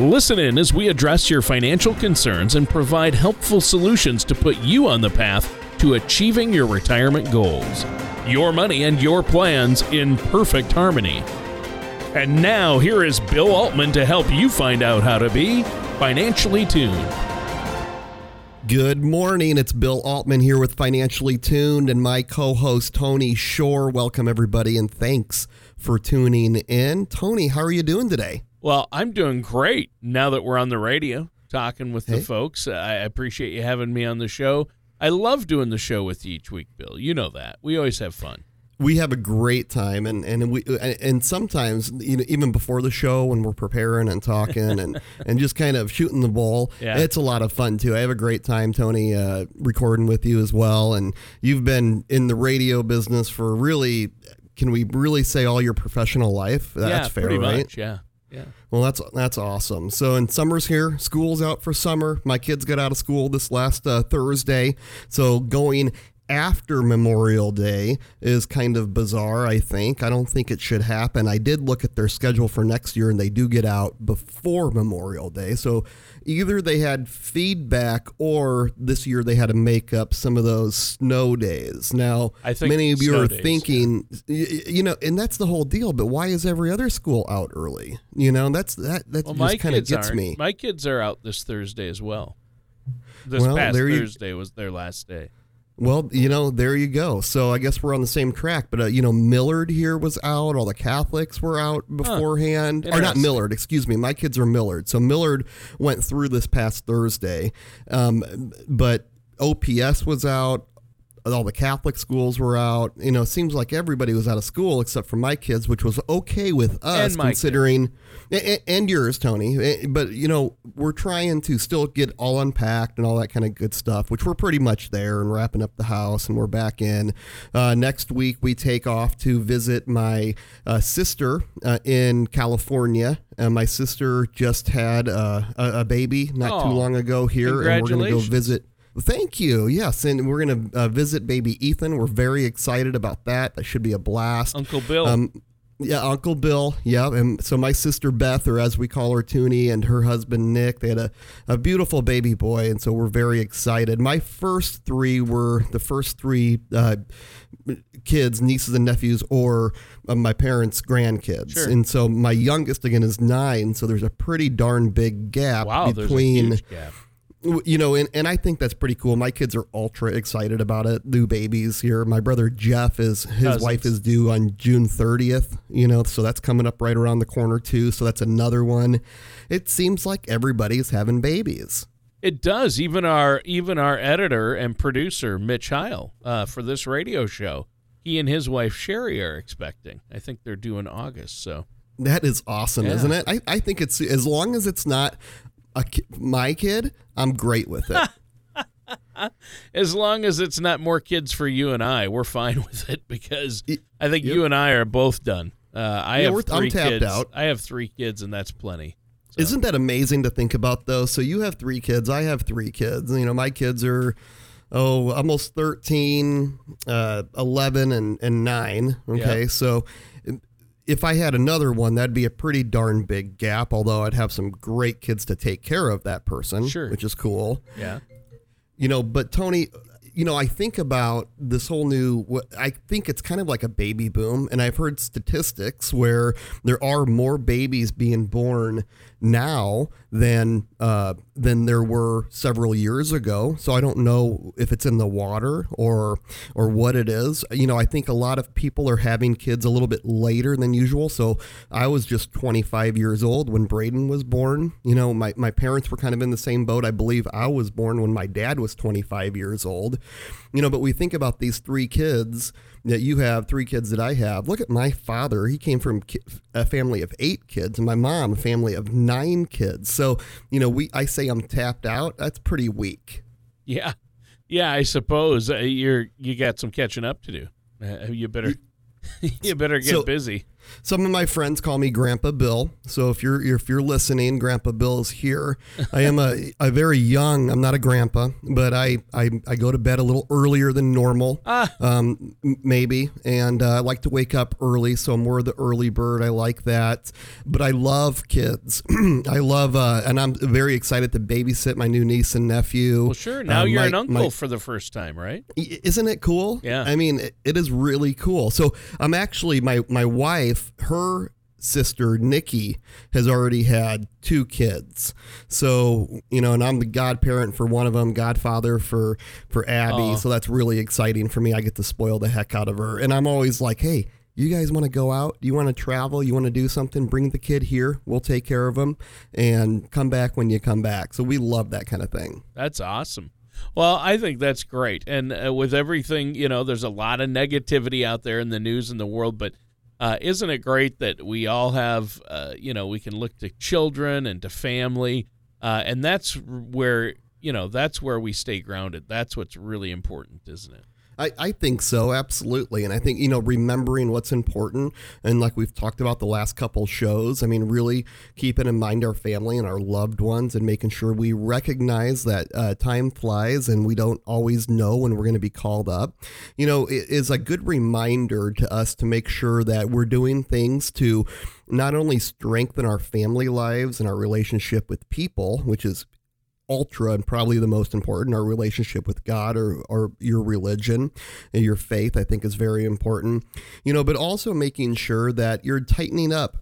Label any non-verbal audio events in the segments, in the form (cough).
Listen in as we address your financial concerns and provide helpful solutions to put you on the path to achieving your retirement goals. Your money and your plans in perfect harmony. And now, here is Bill Altman to help you find out how to be financially tuned. Good morning. It's Bill Altman here with Financially Tuned and my co host, Tony Shore. Welcome, everybody, and thanks for tuning in. Tony, how are you doing today? Well, I'm doing great now that we're on the radio talking with hey. the folks. I appreciate you having me on the show. I love doing the show with you each week, Bill. You know that. We always have fun. We have a great time, and and we and sometimes you know even before the show when we're preparing and talking and (laughs) and just kind of shooting the ball, yeah. it's a lot of fun too. I have a great time, Tony, uh, recording with you as well, and you've been in the radio business for really, can we really say all your professional life? That's yeah, fair, pretty right? Much, yeah. Yeah. Well, that's that's awesome. So, in summer's here, school's out for summer. My kids got out of school this last uh, Thursday. So, going after Memorial Day is kind of bizarre, I think. I don't think it should happen. I did look at their schedule for next year and they do get out before Memorial Day. So either they had feedback or this year they had to make up some of those snow days. Now, I think many of you are days, thinking, yeah. you know, and that's the whole deal, but why is every other school out early? You know, that's that that well, just kind of gets me. My kids are out this Thursday as well. This well, past Thursday was their last day. Well, you know, there you go. So I guess we're on the same track. But uh, you know, Millard here was out. All the Catholics were out beforehand. Huh. Or not Millard, excuse me. My kids are Millard. So Millard went through this past Thursday. Um, but OPS was out all the Catholic schools were out. You know, it seems like everybody was out of school except for my kids, which was okay with us considering, and, and, yours, Tony. But you know, we're trying to still get all unpacked and all that kind of good stuff, which we're pretty much there and wrapping up the house, and we're back in. Uh, next week, we take off to visit my uh, sister uh, in California. Uh, my sister just had uh, a, a, baby not oh, too long ago here, and we're going to go visit. Thank you. Yes, and we're going to uh, visit baby Ethan. We're very excited about that. That should be a blast. Uncle Bill. Um, yeah, Uncle Bill. Yeah, and so my sister Beth, or as we call her, Toonie, and her husband Nick, they had a, a beautiful baby boy, and so we're very excited. My first three were the first three uh, kids, nieces and nephews, or uh, my parents' grandkids, sure. and so my youngest again is nine. So there's a pretty darn big gap wow, between. Gap you know, and, and I think that's pretty cool. My kids are ultra excited about it. New babies here. My brother Jeff is his Cousins. wife is due on June 30th, you know, so that's coming up right around the corner too. So that's another one. It seems like everybody's having babies. It does. Even our even our editor and producer Mitch Heil uh, for this radio show, he and his wife Sherry are expecting. I think they're due in August. So that is awesome, yeah. isn't it? I, I think it's as long as it's not a, my kid, I'm great with it. (laughs) as long as it's not more kids for you and I, we're fine (laughs) with it because I think yep. you and I are both done. Uh, I yeah, have 3 kids. Out. I have three kids, and that's plenty. So. Isn't that amazing to think about, though? So you have three kids. I have three kids. You know, my kids are oh almost 13 uh, 11 and, and 9 okay so if I had another one, that'd be a pretty darn big gap, although I'd have some great kids to take care of that person, sure. which is cool. Yeah. You know, but Tony, you know, I think about this whole new, I think it's kind of like a baby boom. And I've heard statistics where there are more babies being born now than uh, than there were several years ago. So I don't know if it's in the water or or what it is. You know, I think a lot of people are having kids a little bit later than usual. So I was just 25 years old when Braden was born. You know, my, my parents were kind of in the same boat. I believe I was born when my dad was 25 years old. You know, but we think about these three kids that you have three kids that I have. Look at my father. He came from a family of eight kids, and my mom, a family of nine kids. So, you know, we I say I'm tapped out. That's pretty weak. Yeah. Yeah, I suppose uh, you're you got some catching up to do. Uh, you better you (laughs) better get so, busy. Some of my friends call me Grandpa Bill. So if you're if you're listening, Grandpa Bill is here. I am a, a very young. I'm not a grandpa, but I, I, I go to bed a little earlier than normal, ah. um, maybe, and uh, I like to wake up early. So I'm more of the early bird. I like that, but I love kids. (clears throat) I love, uh, and I'm very excited to babysit my new niece and nephew. Well, sure. Now uh, you're my, an uncle my, for the first time, right? Isn't it cool? Yeah. I mean, it, it is really cool. So I'm actually my my wife her sister Nikki has already had two kids. So, you know, and I'm the godparent for one of them, godfather for for Abby. So that's really exciting for me. I get to spoil the heck out of her. And I'm always like, "Hey, you guys want to go out? Do you want to travel? You want to do something? Bring the kid here. We'll take care of him and come back when you come back." So we love that kind of thing. That's awesome. Well, I think that's great. And uh, with everything, you know, there's a lot of negativity out there in the news and the world, but uh, isn't it great that we all have, uh, you know, we can look to children and to family, uh, and that's where you know that's where we stay grounded. That's what's really important, isn't it? I, I think so, absolutely. And I think, you know, remembering what's important, and like we've talked about the last couple shows, I mean, really keeping in mind our family and our loved ones and making sure we recognize that uh, time flies and we don't always know when we're going to be called up, you know, it is a good reminder to us to make sure that we're doing things to not only strengthen our family lives and our relationship with people, which is ultra and probably the most important our relationship with god or, or your religion your faith i think is very important. You know but also making sure that you're tightening up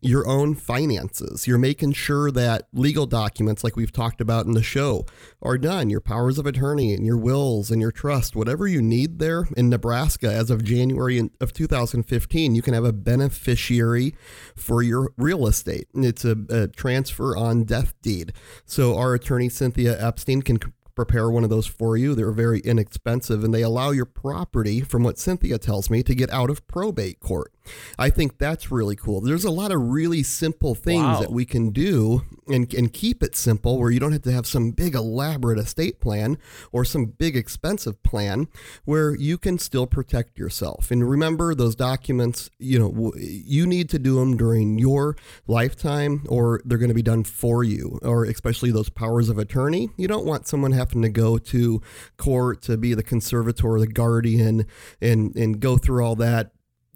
your own finances. You're making sure that legal documents, like we've talked about in the show, are done. Your powers of attorney and your wills and your trust, whatever you need there in Nebraska as of January of 2015, you can have a beneficiary for your real estate. It's a, a transfer on death deed. So our attorney, Cynthia Epstein, can prepare one of those for you. They're very inexpensive and they allow your property, from what Cynthia tells me, to get out of probate court. I think that's really cool. There's a lot of really simple things wow. that we can do and, and keep it simple where you don't have to have some big elaborate estate plan or some big expensive plan where you can still protect yourself. And remember those documents, you know, you need to do them during your lifetime or they're going to be done for you or especially those powers of attorney. You don't want someone having to go to court to be the conservator or the guardian and and go through all that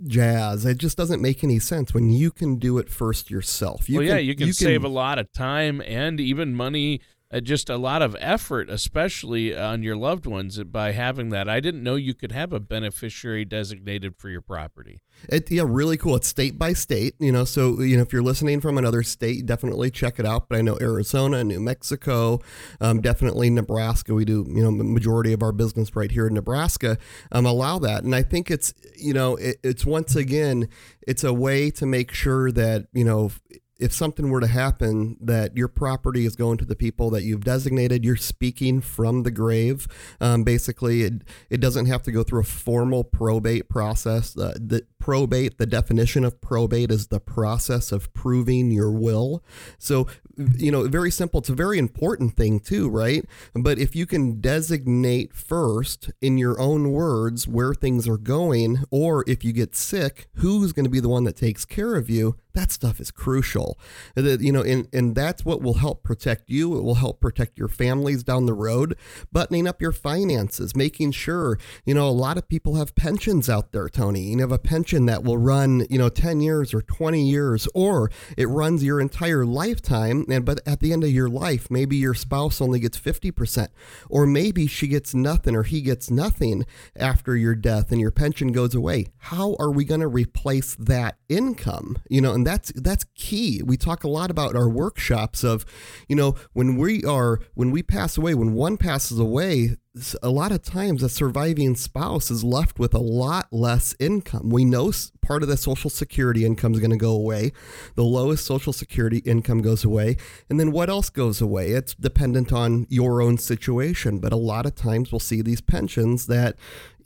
jazz. It just doesn't make any sense when you can do it first yourself. You well, can, yeah, you can you save can, a lot of time and even money uh, just a lot of effort, especially on your loved ones, by having that. I didn't know you could have a beneficiary designated for your property. It, yeah, really cool. It's state by state, you know. So you know, if you're listening from another state, definitely check it out. But I know Arizona, New Mexico, um, definitely Nebraska. We do, you know, the majority of our business right here in Nebraska um, allow that, and I think it's, you know, it, it's once again, it's a way to make sure that you know if something were to happen that your property is going to the people that you've designated you're speaking from the grave. Um, basically it, it doesn't have to go through a formal probate process. Uh, the probate the definition of probate is the process of proving your will. So you know very simple. It's a very important thing too right? But if you can designate first in your own words where things are going or if you get sick who's going to be the one that takes care of you that stuff is crucial. That you know, and, and that's what will help protect you. It will help protect your families down the road, buttoning up your finances, making sure, you know, a lot of people have pensions out there, Tony. You have a pension that will run, you know, 10 years or 20 years, or it runs your entire lifetime. And but at the end of your life, maybe your spouse only gets 50%, or maybe she gets nothing or he gets nothing after your death and your pension goes away. How are we going to replace that income? You know, and that's that's key. We talk a lot about our workshops of, you know, when we are when we pass away, when one passes away, a lot of times a surviving spouse is left with a lot less income. We know part of the social security income is going to go away. The lowest social security income goes away. And then what else goes away? It's dependent on your own situation. But a lot of times we'll see these pensions that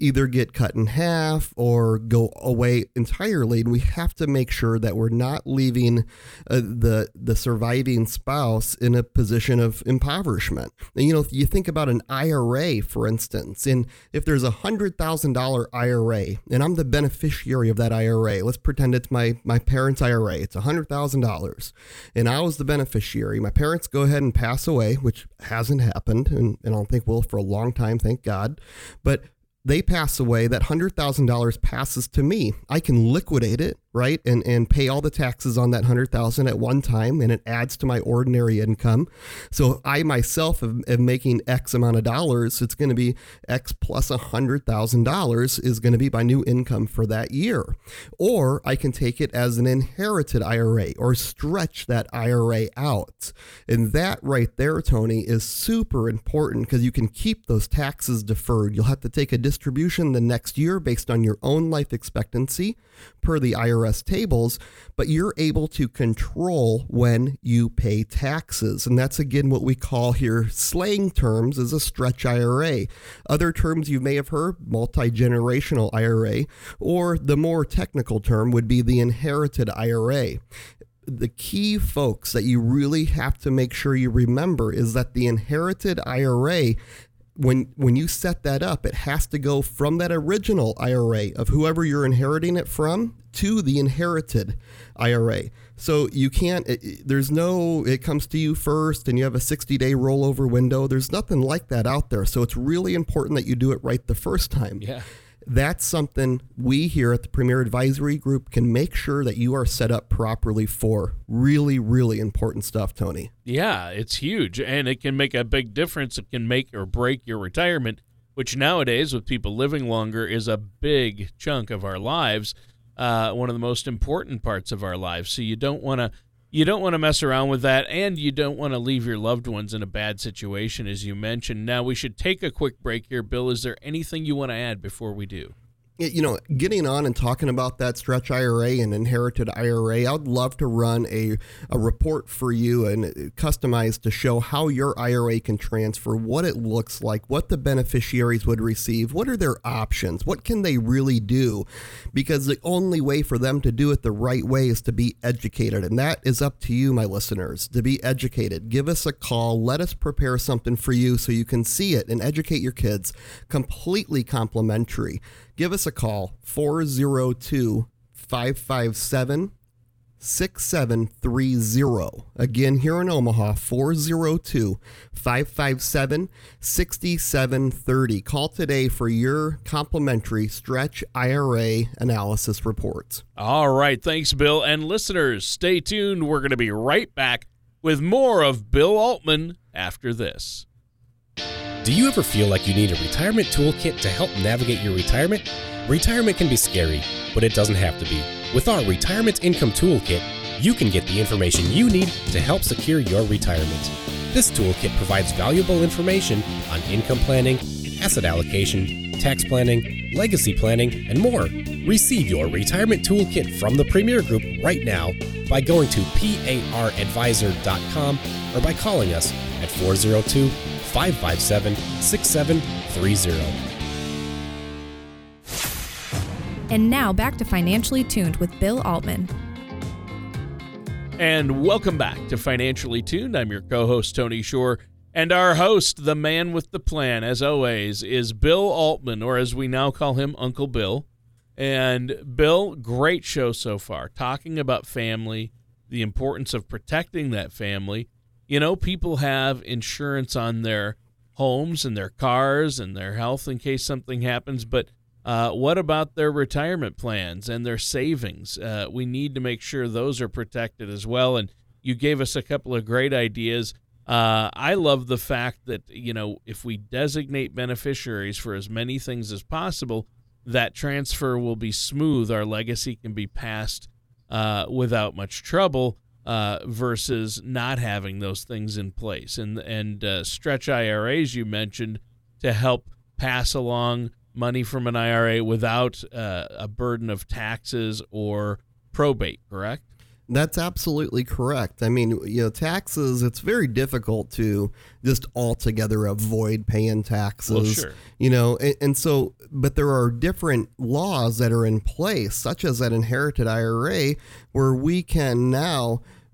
either get cut in half or go away entirely. And we have to make sure that we're not leaving uh, the the surviving spouse in a position of impoverishment. And, you know, if you think about an IRA, for instance, and if there's a hundred thousand dollar IRA and I'm the beneficiary of that IRA, let's pretend it's my my parents' IRA. It's a hundred thousand dollars, and I was the beneficiary. My parents go ahead and pass away, which hasn't happened, and, and I don't think will for a long time, thank God. But they pass away, that $100,000 passes to me. I can liquidate it right? And and pay all the taxes on that hundred thousand at one time, and it adds to my ordinary income. So I myself am, am making X amount of dollars. It's going to be X plus a hundred thousand dollars is going to be my new income for that year. Or I can take it as an inherited IRA or stretch that IRA out. And that right there, Tony, is super important because you can keep those taxes deferred. You'll have to take a distribution the next year based on your own life expectancy per the IRS tables, but you're able to control when you pay taxes. And that's again what we call here slang terms is a stretch IRA. Other terms you may have heard, multi generational IRA, or the more technical term would be the inherited IRA the key folks that you really have to make sure you remember is that the inherited IRA when when you set that up, it has to go from that original IRA of whoever you're inheriting it from to the inherited IRA. So you can't. It, there's no. It comes to you first, and you have a 60 day rollover window. There's nothing like that out there. So it's really important that you do it right the first time. Yeah that's something we here at the Premier Advisory Group can make sure that you are set up properly for. Really, really important stuff, Tony. Yeah, it's huge and it can make a big difference. It can make or break your retirement, which nowadays, with people living longer, is a big chunk of our lives. Uh, one of the most important parts of our lives. So you don't want to you don't want to mess around with that, and you don't want to leave your loved ones in a bad situation, as you mentioned. Now, we should take a quick break here. Bill, is there anything you want to add before we do? You know, getting on and talking about that stretch IRA and inherited IRA, I'd love to run a, a report for you and uh, customized to show how your IRA can transfer, what it looks like, what the beneficiaries would receive, what are their options, what can they really do? Because the only way for them to do it the right way is to be educated. And that is up to you, my listeners, to be educated. Give us a call. Let us prepare something for you so you can see it and educate your kids. Completely complimentary give us a call 402 557 6730. Again, here in Omaha, 402 557 6730. Call today for your complimentary Stretch IRA analysis reports. All right. Thanks, Bill. And listeners, stay tuned. We're going to be right back with more of Bill Altman after this. Do you ever feel like you need a retirement toolkit to help navigate your retirement? Retirement can be scary, but it doesn't have to be. With our Retirement Income Toolkit, you can get the information you need to help secure your retirement. This toolkit provides valuable information on income planning, asset allocation, tax planning, legacy planning, and more. Receive your retirement toolkit from the Premier Group right now by going to paradvisor.com or by calling us at 402 557 6730. And now back to Financially Tuned with Bill Altman. And welcome back to Financially Tuned. I'm your co host, Tony Shore. And our host, the man with the plan, as always, is Bill Altman, or as we now call him, Uncle Bill. And Bill, great show so far, talking about family, the importance of protecting that family, you know, people have insurance on their homes and their cars and their health in case something happens, but uh, what about their retirement plans and their savings? Uh, we need to make sure those are protected as well. And you gave us a couple of great ideas. Uh, I love the fact that, you know, if we designate beneficiaries for as many things as possible, that transfer will be smooth. Our legacy can be passed uh, without much trouble uh, versus not having those things in place. And and uh, stretch IRAs you mentioned to help pass along money from an IRA without uh, a burden of taxes or probate. Correct? That's absolutely correct. I mean, you know, taxes, it's very difficult to just altogether avoid paying taxes. Well, sure. You know, and, and, so, but there are different laws that are in place, such as that inherited IRA, where we can now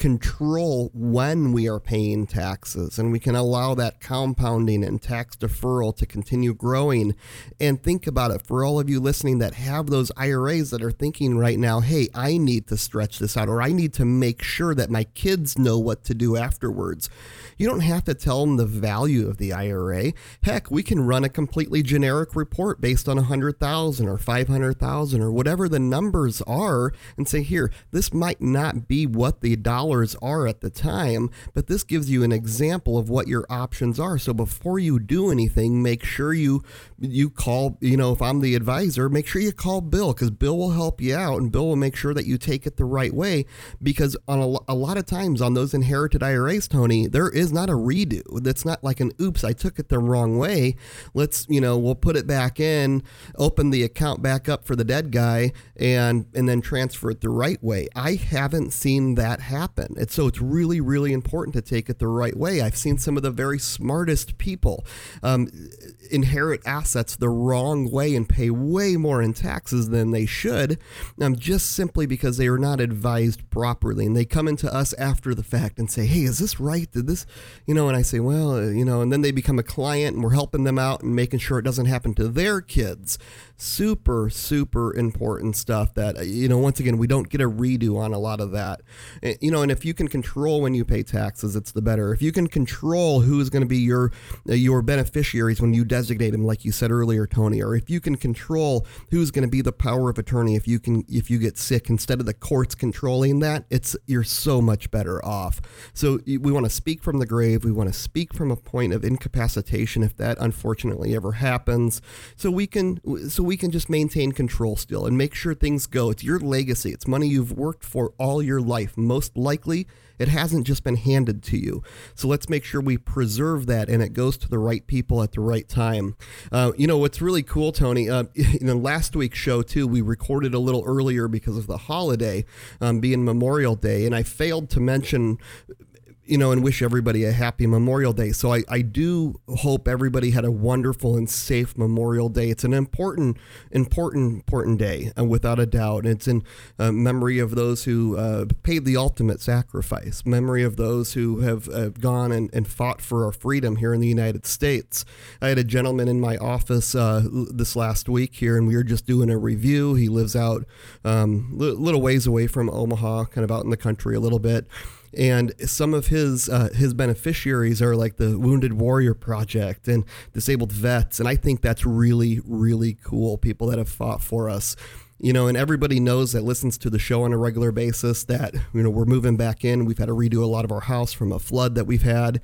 control when we are paying taxes and we can allow that compounding and tax deferral to continue growing. And think about it for all of you listening that have those IRAs that are thinking right now, hey, I need to stretch this out or I need to make sure that my kids know what to do afterwards. You don't have to tell them the value of the IRA. Heck, we can run a completely generic report based on 100,000 or 500,000 or whatever the numbers are and say, here, this might not be what the are at the time, but this gives you an example of what your options are. So before you do anything, make sure you you call, you know, if I'm the advisor, make sure you call Bill because Bill will help you out and Bill will make sure that you take it the right way because on a, a lot of times on those inherited IRAs, Tony, there is not a redo. That's not like an oops, I took it the wrong way. Let's, you know, we'll put it back in, open the account back up for the dead guy and and then transfer it the right way. I haven't seen that happen. And so it's really really important to take it the right way. I've seen some of the very smartest people um, inherit assets the wrong way and pay way more in taxes than they should, um, just simply because they are not advised properly. And they come into us after the fact and say, "Hey, is this right? Did this you know, and I say, well, uh, you know, and then they become a client and we're helping them out and making sure it doesn't happen to their kids. Super, super important stuff that, uh, you know, once again, we don't get a redo on a lot of that. You know, and if you can control when you pay taxes, it's the better. If you can control who's going to be your, your beneficiaries when you designate them, like you said earlier, Tony, or if you can control who's going to be the power of attorney, if you can, if you get sick instead of the courts controlling that, it's, you're so much better off. So we want to speak from the grave. We want to speak from a point of incapacitation if that unfortunately ever happens. So we can so we can just maintain control still and make sure things go. It's your legacy. It's money you've worked for all your life. Most likely it hasn't just been handed to you. So let's make sure we preserve that and it goes to the right people at the right time. Uh, you know, what's really cool, Tony, uh, (laughs) in the last week's show, too, we recorded a little earlier because of the holiday um, being Memorial Day. And I failed to mention you know, and wish everybody a happy Memorial Day. So I, I do hope everybody had a wonderful and safe Memorial Day. It's an important, important, important day, uh, without a doubt. It's in uh, memory of those who uh, paid the ultimate sacrifice, memory of those who have uh, gone and, and fought for our freedom here in the United States. I had a gentleman in my office uh, this last week here, and we were just doing a review. He lives out um, little ways away from Omaha, kind of out in the country a little bit and some of his uh, his beneficiaries are like the Wounded Warrior Project and disabled vets, and I think that's really really cool. People that have fought for us, you know, and everybody knows that listens to the show on a regular basis that you know we're moving back in. We've had to redo a lot of our house from a flood that we've had.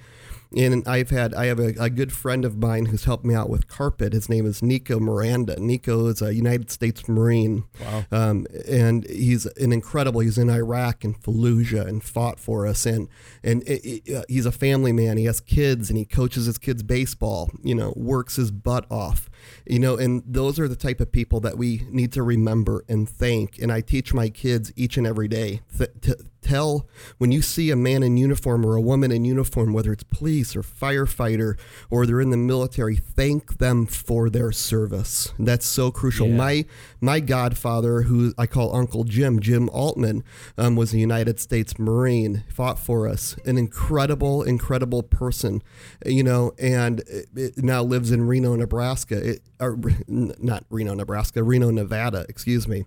And I've had I have a, a, good friend of mine who's helped me out with carpet. His name is Nico Miranda. Nico is a United States Marine. Wow. Um, and he's an incredible. He's in Iraq and Fallujah and fought for us. And and it, it, uh, he's a family man. He has kids and he coaches his kids baseball. You know, works his butt off. You know, and those are the type of people that we need to remember and thank. And I teach my kids each and every day th- to tell when you see a man in uniform or a woman in uniform, whether it's police or firefighter or they're in the military, thank them for their service. That's so crucial. Yeah. My my godfather, who I call Uncle Jim, Jim Altman, um, was a United States Marine, fought for us, an incredible, incredible person, you know, and it, it now lives in Reno, Nebraska, it, or (laughs) not Reno, Nebraska, Reno, Nevada, excuse me.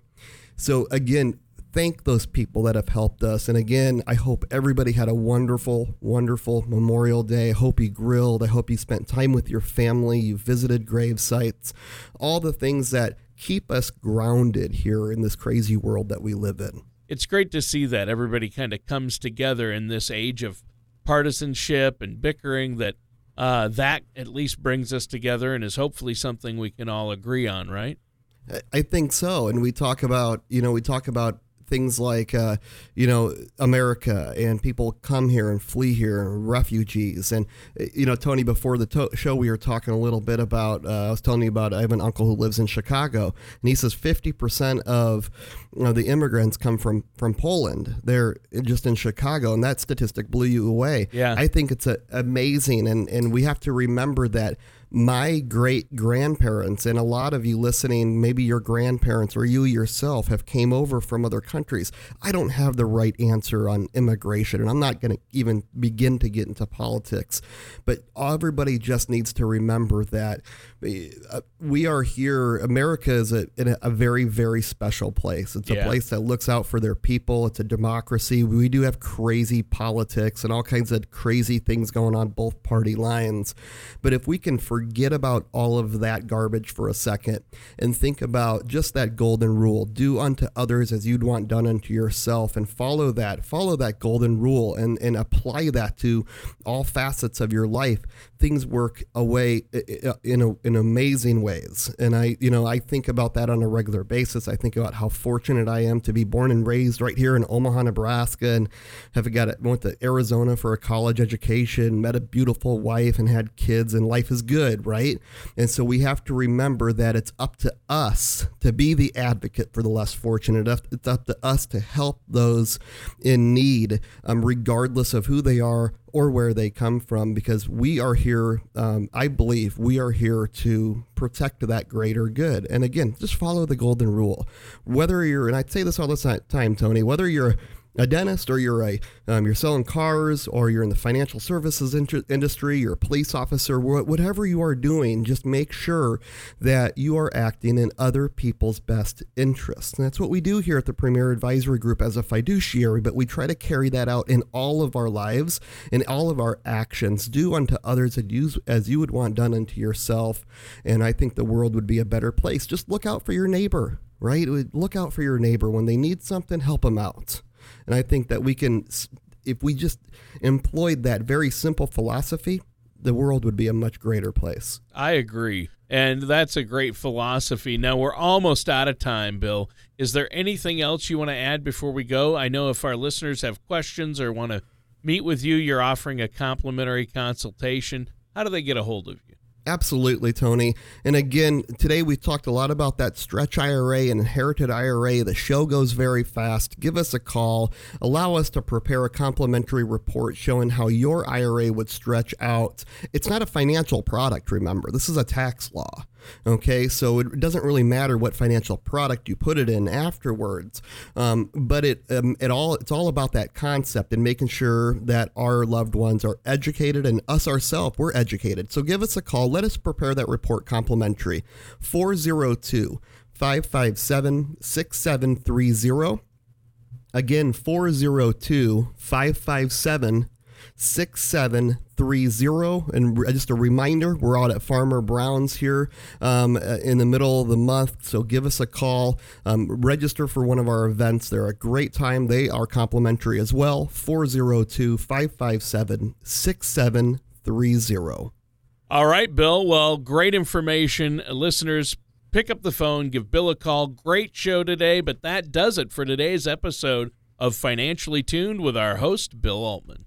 So again, thank those people that have helped us. And again, I hope everybody had a wonderful, wonderful Memorial Day. I hope you grilled. I hope you spent time with your family. You visited grave sites, all the things that keep us grounded here in this crazy world that we live in. It's great to see that everybody kind of comes together in this age of partisanship and bickering that uh, that at least brings us together and is hopefully something we can all agree on, right? I think so. And we talk about, you know, we talk about things like, uh, you know, America and people come here and flee here and refugees. And, you know, Tony, before the to- show, we were talking a little bit about, uh, I was telling you about, I have an uncle who lives in Chicago, and he says 50% of you know, the immigrants come from, from Poland. They're just in Chicago, and that statistic blew you away. Yeah. I think it's a, amazing, and, and we have to remember that my great grandparents and a lot of you listening maybe your grandparents or you yourself have came over from other countries. I don't have the right answer on immigration and i'm not going to even begin to get into politics but everybody just needs to remember that uh, we are here america is a, a very very special place. It's a yeah. place that looks out for their people. It's a democracy. We do have crazy politics and all kinds of crazy things going on both party lines. But if we can forget about all of that garbage for a second and think about just that golden rule. Do unto others as you'd want done unto yourself and follow that follow that golden rule and and apply that to all facets of your life. Things work away uh, in a, in amazing ways. And i you know i think about that on a regular basis. I think about how fortunate i am to be born and raised right here in omaha nebraska and have got it went to arizona for a college education met a beautiful wife and had kids and life is good good, right? And so we have to remember that it's up to us to be the advocate for the less fortunate. It's up to us to help those in need, um, regardless of who they are or where they come from, because we are here, um, I believe, we are here to protect that greater good. And again, just follow the golden rule. Whether you're, and I say this all the time, Tony, whether you're a dentist or you're a um, you're selling cars or you're in the financial services in- industry you're a police officer whatever you are doing just make sure that you are acting in other people's best interests. And that's what we do here at the premier advisory group as a fiduciary but we try to carry that out in all of our lives in all of our actions. Do unto others as you, as you would want done unto yourself and i think the world would be a better place. Just look out for your neighbor right? Look out for your neighbor. When they need something help them out and I think that we can, if we just employed that very simple philosophy, the world would be a much greater place. I agree. And that's a great philosophy. Now, we're almost out of time, Bill. Is there anything else you want to add before we go? I know if our listeners have questions or want to meet with you, you're offering a complimentary consultation. How do they get a hold of you? Absolutely, Tony. And again, today we talked a lot about that stretch IRA and inherited IRA. The show goes very fast. Give us a call. Allow us to prepare a complimentary report showing how your IRA would stretch out. It's not a financial product, remember. This is a tax law. Okay, so it doesn't really matter what financial product you put it in afterwards, um, but it um, it all it's all about that concept and making sure that our loved ones are educated and us ourselves we're educated. So give us a call. Let us prepare that report complimentary. 402 557 6730. Again, 402 557 6730. And just a reminder, we're out at Farmer Brown's here um, uh, in the middle of the month. So give us a call. Um, register for one of our events. They're a great time. They are complimentary as well. 402 557 6730. All right, Bill. Well, great information. Listeners, pick up the phone, give Bill a call. Great show today, but that does it for today's episode of Financially Tuned with our host, Bill Altman.